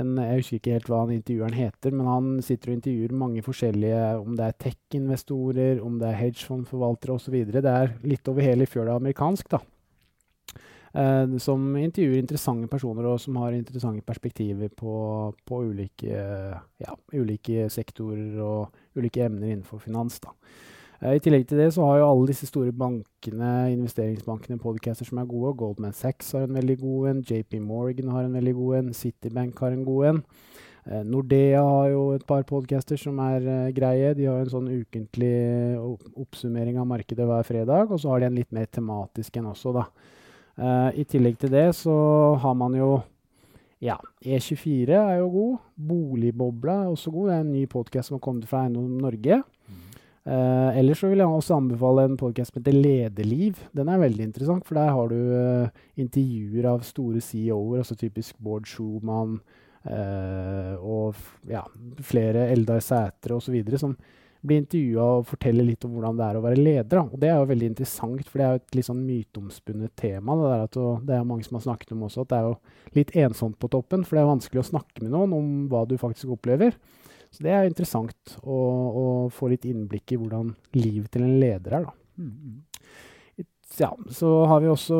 en, Jeg husker ikke helt hva han intervjueren heter, men han sitter og intervjuer mange forskjellige, om det er tech-investorer, om det er hedgefondforvaltere osv. Det er litt over hele fjøla amerikansk, da. Eh, som intervjuer interessante personer, og som har interessante perspektiver på, på ulike, ja, ulike sektorer og ulike emner innenfor finans. da. Uh, I tillegg til det så har jo alle disse store bankene, investeringsbankene podcaster som er gode. Goldman Sachs har en veldig god en, JP Morgan har en veldig god en, Citibank har en god en. Eh, Nordea har jo et par podcaster som er eh, greie. De har en sånn ukentlig oppsummering av markedet hver fredag. Og så har de en litt mer tematisk en også, da. I tillegg til det så har man jo ja, E24 er jo god. Boligbobla er også god. Det er en ny podkast som har kommet fra Eiendom Norge. Uh, ellers så vil jeg også anbefale en podcast som heter Lederliv. Den er veldig interessant, for der har du uh, intervjuer av store CEO-er, altså typisk Bård Schumann uh, og ja, flere Eldar Sætre osv. som blir intervjua og forteller litt om hvordan det er å være leder. Og det er jo veldig interessant, for det er jo et litt sånn myteomspunnet tema. Det, er, at, det er mange som har snakket om også, at det er jo litt ensomt på toppen, for det er vanskelig å snakke med noen om hva du faktisk opplever. Så det er interessant å, å, få litt innblikk i hvordan livet til en leder er. Da. Mm. Ja, så har vi også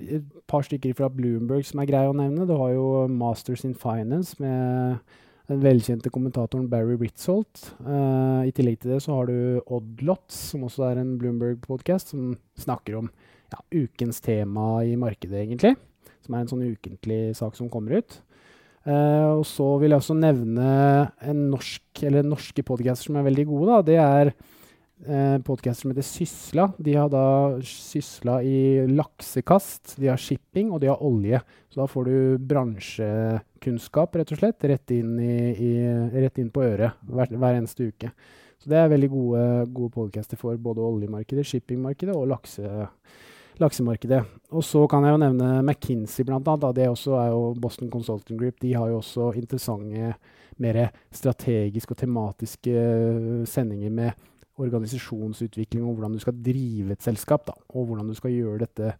et par stykker fra Bloomberg som er greie å nevne. Du har jo Masters in Finance med den velkjente kommentatoren Barry Ritzolt. Uh, I tillegg til det så har du Oddlots, som også er en Bloomberg-podkast, som snakker om ja, ukens tema i markedet, egentlig. Som er en sånn ukentlig sak som kommer ut. Uh, og så vil jeg også nevne en norsk, eller norske podcaster som er veldig gode. Da. Det er uh, podcaster som heter Sysla. De har da sysla i laksekast, de har shipping og de har olje. Så da får du bransjekunnskap, rett og slett, rett inn, i, i, rett inn på øret hver, hver, eneste uke. Så det er veldig gode, gode podcaster for både oljemarkedet, shippingmarkedet og lakse laksemarkedet. Og så kan jeg jo nevne McKinsey, blant annet. Det også er jo Boston Consulting Group. De har jo også interessante, mer strategiske og tematiske uh, sendinger med organisasjonsutvikling og hvordan du skal drive et selskap. Da, og hvordan du skal gjøre dette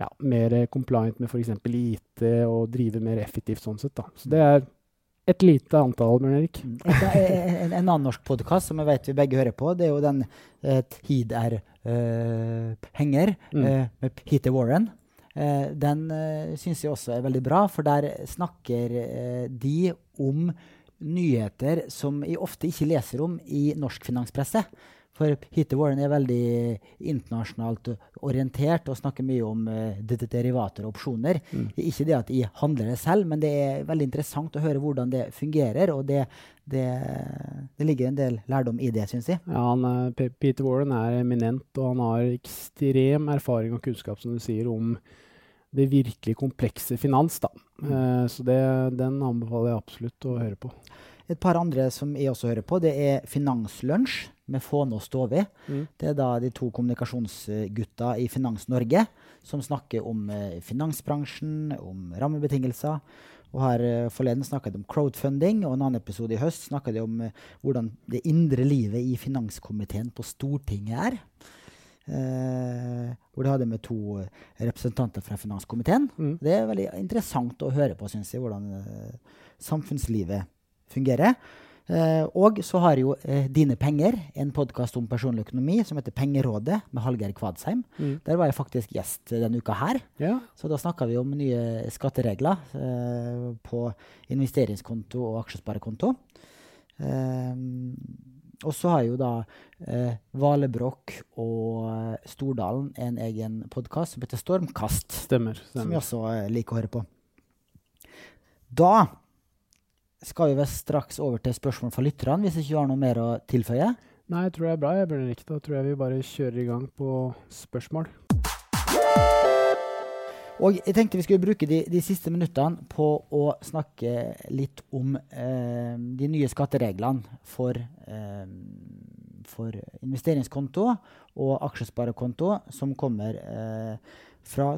ja, mer compliant med f.eks. IT og drive mer effektivt sånn sett. Da. Så det er et lite antall, Bjørn Erik. Mm. En, en, en, annen norsk podkast som jeg vet vi begge hører på, det er jo den eh, Tid er henger mm. uh, med Peter Warren. Uh, den uh, syns jeg også er veldig bra, for der snakker de om nyheter som jeg ofte ikke leser om i norsk finanspresse. For Peter Warren er veldig internasjonalt orientert og snakker mye om uh, derivater og opsjoner. Mm. Ikke det at jeg handler det selv, men det er veldig interessant å høre hvordan det fungerer. Og det, det, det ligger en del lærdom i det, syns jeg. Ja, han er, Peter Warren er eminent, og han har ekstrem erfaring og kunnskap, som du sier, om det virkelig komplekse finans. Da. Eh, så det, den anbefaler jeg absolutt å høre på. Et par andre som jeg også hører på, det er Finanslunsj med Fåne og Stovi. Mm. Det er da de to kommunikasjonsgutta i Finans Norge som snakker om eh, finansbransjen, om rammebetingelser. Og her eh, forleden snakket de om crowdfunding, og en annen episode i høst snakket de om eh, hvordan det indre livet i finanskomiteen på Stortinget er. Eh, hvor de hadde med to representanter fra finanskomiteen. Mm. Det er veldig interessant å høre på, syns jeg, hvordan samfunnslivet fungerer. Eh, og så har jo eh, Dine penger, en podkast om personlig økonomi som heter Pengerådet, med Hallgeir Kvadsheim. Mm. Der var jeg faktisk gjest eh, denne uka her. Ja. Så da snakka vi om nye skatteregler eh, på investeringskonto og aksjesparekonto. Og så har jo da eh, Valebrokk og Stordalen en egen podkast som heter Stormkast Stemmer. som jeg også liker å høre på. Da skal vi vel straks over til spørsmål fra lytterne, hvis ikke du har noe mer å tilføye. Nei, jeg tror det er bra. Jeg burde ikke. Da tror jeg vi bare kjører i gang på spørsmål. Og jeg tenkte vi skulle bruke de, de siste minuttene på å snakke litt om eh, de nye skattereglene for, eh, for investeringskonto og aksjesparekonto som kommer eh, fra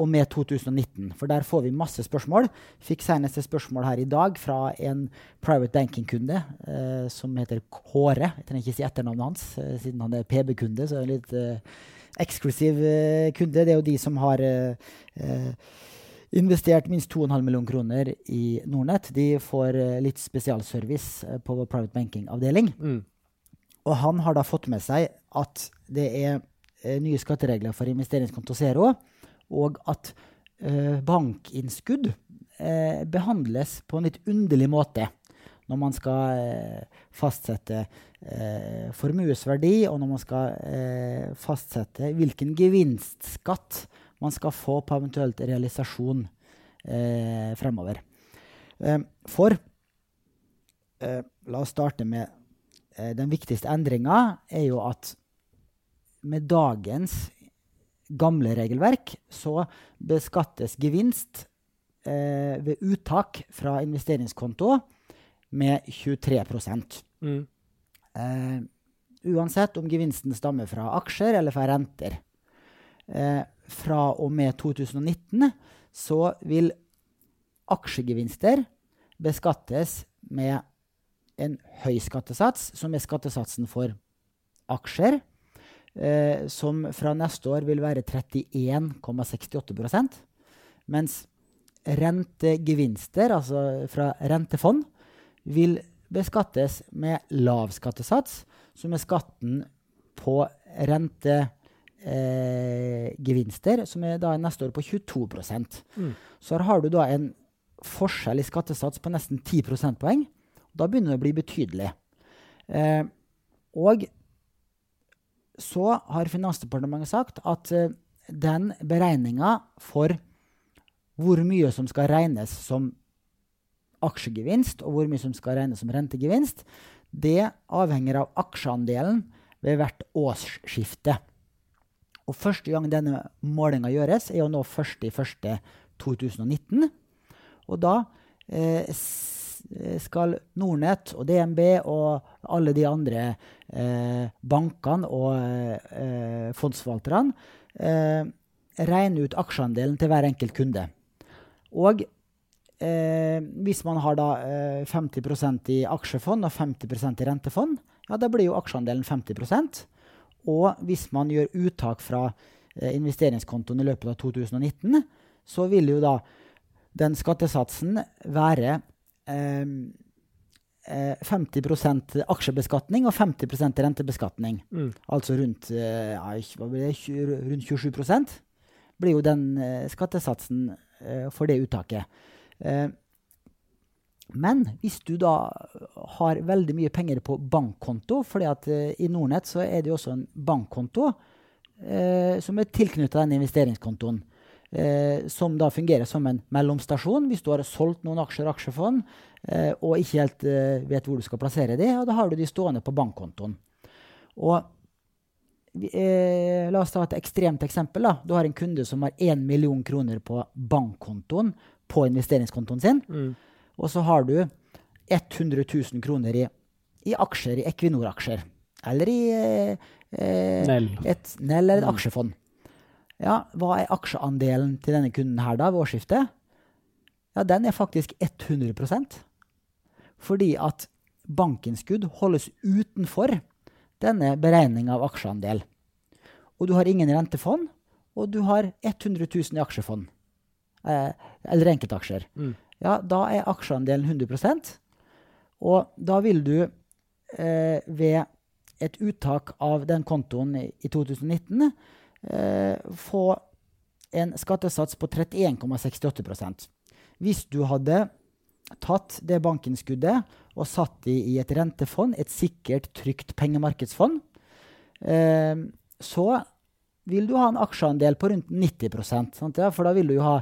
og med 2019. For der får vi masse spørsmål. Fikk senest et spørsmål her i dag fra en private banking-kunde eh, som heter Kåre. Jeg trenger ikke si etternavnet hans, eh, siden han er PB-kunde. så er det litt... Eh, eksklusiv eh, kunde. Det er jo de som har eh, eh, investert minst 2,5 millioner kroner i Nordnett. De får litt spesialservice på vår private banking-avdeling. Mm. Og han har da fått med seg at det er nye skatteregler for investeringskonto Zero, og at eh, bankinnskudd eh, behandles på en litt underlig måte når man skal eh, fastsette formuesverdi, og når man skal fastsette hvilken gevinstskatt man skal få på eventuelt realisasjon fremover. For La oss starte med den viktigste endringa er jo at med dagens gamle regelverk så beskattes gevinst eh, ved uttak fra investeringskonto med 23 Mm. eh, Uansett om gevinsten stammer fra aksjer eller fra renter. Eh, fra og med 2019 så vil aksjegevinster beskattes med en høy skattesats, som er skattesatsen for aksjer, eh, som fra neste år vil være 31,68% mens rentegevinster, altså fra rentefond, vil beskattes med lav skattesats, som er skatten på rentegevinster, som er da neste år på 22 Mm. Så her har du da en forskjell i skattesats på nesten 10 prosentpoeng. Da begynner det å bli betydelig. Eh, og så har Finansdepartementet sagt at eh, den beregninga for hvor mye som skal regnes som aksjegevinst, og hvor mye som skal regnes som rentegevinst, det avhenger av aksjeandelen ved hvert årsskifte. Og første gang denne målinga gjøres, er jo nå 1.1.2019. Og da eh, skal Nordnett og DNB og alle de andre eh, bankene og eh, fondsforvalterne eh, regne ut aksjeandelen til hver enkelt kunde. Og eh, hvis man har da eh, 50% i aksjefond og 50% i rentefond, ja, da blir jo aksjeandelen 50% Og hvis man gjør uttak fra eh, investeringskontoen i løpet av 2019, så vil jo da den skattesatsen være eh, eh, 50% aksjebeskatning og 50 rentebeskatning. Mm. Altså rundt, eh, ja, hva blir det, rundt 27% blir jo den eh, skattesatsen eh, for det uttaket. Eh, Men hvis du da har veldig mye penger på bankkonto, fordi at eh, i Nordnett så er det jo også en bankkonto eh, som er tilknyttet den investeringskontoen. Eh, som da fungerer som en mellomstasjon hvis du har solgt noen aksjer og aksjefond eh, og ikke helt eh, vet hvor du skal plassere de, og da har du de stående på bankkontoen. Og eh, La oss ta et ekstremt eksempel. da. Du har en kunde som har 1 million kroner på bankkontoen på investeringskontoen sin. Mm. Og så har du 100 000 kroner i, i aksjer, i Equinor-aksjer. Eller i eh, eh, Nell. et Nell eller et Mm. aksjefond. Ja, hva er aksjeandelen til denne kunden her da ved årsskiftet? Ja, den er faktisk 100 Fordi at bankinnskudd holdes utenfor denne beregninga av aksjeandel. Og du har ingen rentefond, og du har 100 000 i aksjefond. Eh, eller enkeltaksjer. Mm. Ja, da er aksjeandelen 100% Og da vil du eh, ved et uttak av den kontoen i, i 2019 eh, få en skattesats på 31,68% Hvis du hadde tatt det bankinnskuddet og satt det i et rentefond, et sikkert, trygt pengemarkedsfond, eh, så vil du ha en aksjeandel på rundt 90% sant? Ja, For da vil du jo ha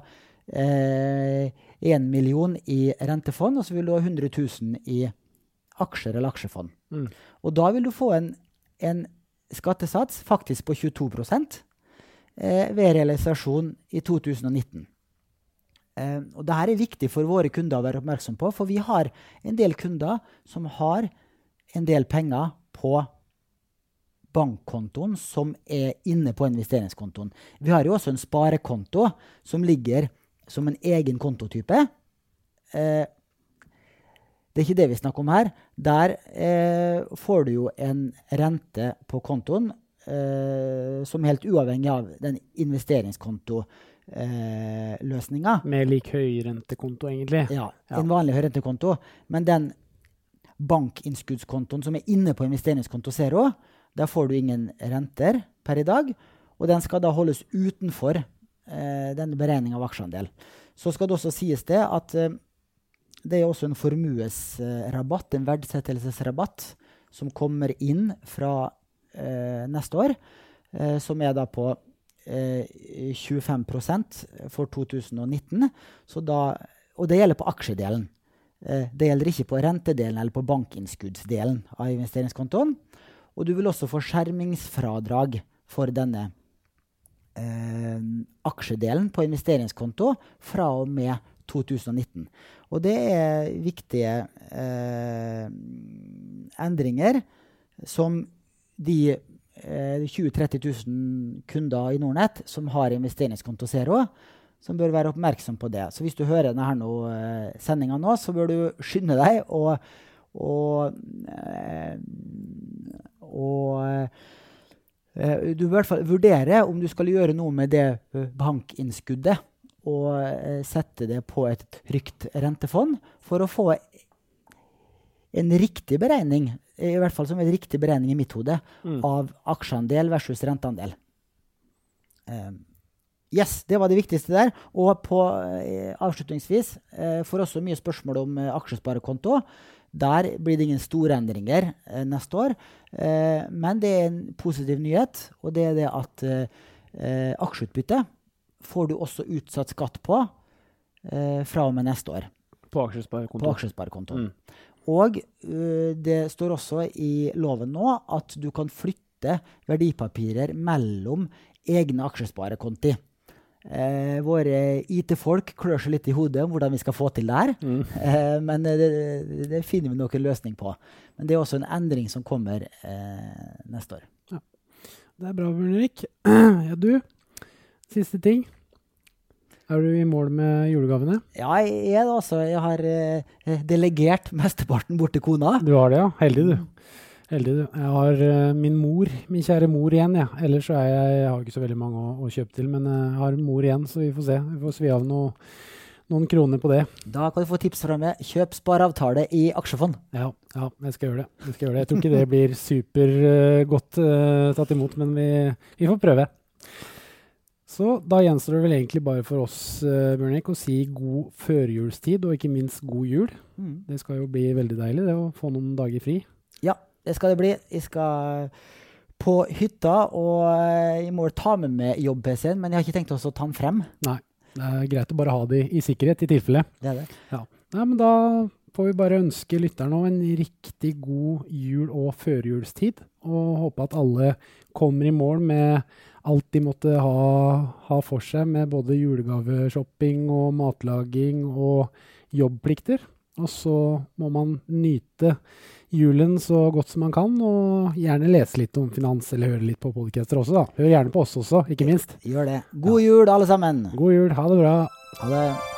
eh, 1 million i rentefond, og så vil du ha 100 000 i aksjer eller aksjefond. Mm. Og da vil du få en, en skattesats faktisk på 22 eh, ved realisasjon i 2019. Eh, og Dette er viktig for våre kunder å være oppmerksom på, for vi har en del kunder som har en del penger på bankkontoen som er inne på investeringskontoen. Vi har jo også en sparekonto som ligger som en egen kontotype. Eh, det er ikke det vi snakker om her. Der eh, får du jo en rente på kontoen eh, som helt uavhengig av den investeringskontoløsninga. Med lik høyrentekonto, egentlig. Ja, Ja. en vanlig høyrentekonto. Men den bankinnskuddskontoen som er inne på investeringskonto Zero, der får du ingen renter per i dag. Og den skal da holdes utenfor eh, denne beregninga av aksjeandel. Så skal det også sies det at eh, det er også en formuesrabatt, en verdsettelsesrabatt, som kommer inn fra eh, neste år, eh, som er da på eh, 25% for 2019. Så da, og det gjelder på aksjedelen. Eh, det gjelder ikke på rentedelen eller på bankinnskuddsdelen av investeringskontoen. Og du vil også få skjermingsfradrag for denne eh, aksjedelen på investeringskonto fra og med 2019. Og det er viktige eh, endringer som de eh, 20 000-30 000 kunder i Nordnett som har investeringskonto Zero, som bør være oppmerksom på det. Så hvis du hører denne nå, eh, sendinga nå, så bør du skynde deg og, og, eh, og eh, du bør i hvert fall vurdere om du skal gjøre noe med det bankinnskuddet og sette det på et trygt rentefond for å få en riktig beregning, i hvert fall som en riktig beregning i mitt hode, Mm. av aksjeandel versus renteandel. Eh, yes, det var det viktigste der. Og på, eh, avslutningsvis eh, får også mye spørsmål om eh, aksjesparekonto. Der blir det ingen store endringer eh, neste år. Eh, men det er en positiv nyhet, og det er det at eh, eh, aksjeutbytte får du også utsatt skatt på eh, fra og med neste år På på aksjesparekonto. Mm. Og ø, det står også i loven nå at du kan flytte verdipapirer mellom egne aksjesparekonti. Eh, våre IT-folk klør seg litt i hodet om hvordan vi skal få til det her. Mm. Eh, men eh, det, det finner vi nok en løsning på. Men det er også en endring som kommer eh, neste år. Det er bra, Erik. Ja, du. Siste ting. Er du i mål med julegavene? Ja, jeg er det altså. Jeg har eh, delegert mesteparten bort til kona. Du har det, ja. Heldig, du. Heldig, du. Jeg har eh, min mor, min kjære mor igjen, jeg. Ja. Ellers så er jeg Jeg har ikke så veldig mange å, å kjøpe til, men eh, jeg har mor igjen, så vi får se. Vi får svi av noe, noen kroner på det. Da kan du få tips fra meg. Kjøp spareavtale i aksjefond. Ja, ja, jeg skal det. Jeg, skal gjøre det. jeg tror ikke det blir supergodt uh, tatt imot, men vi, vi får prøve. Så da gjenstår det vel egentlig bare for oss uh, Bjørnik, å si god førjulstid, og ikke minst god jul. Mm. Det skal jo bli veldig deilig det å få noen dager fri. Ja, det skal det bli. Jeg skal på hytta, og eh, jeg må ta med meg jobb-PC-en, men jeg har ikke tenkt å ta den frem. Nei, det er greit å bare ha det i sikkerhet i tilfelle. Det er det. Nei, men da får vi bare ønske lytterne en riktig god jul- og førjulstid. Og håpe at alle kommer i mål med alt de måtte ha, ha for seg med både julegaveshopping og matlaging og jobbplikter. Og så må man nyte julen så godt som man kan, og gjerne lese litt om finans eller høre litt på podcaster også, da. Hør gjerne på oss også, ikke minst. Gjør det. God jul, alle sammen. God jul, ha det bra. Ha det.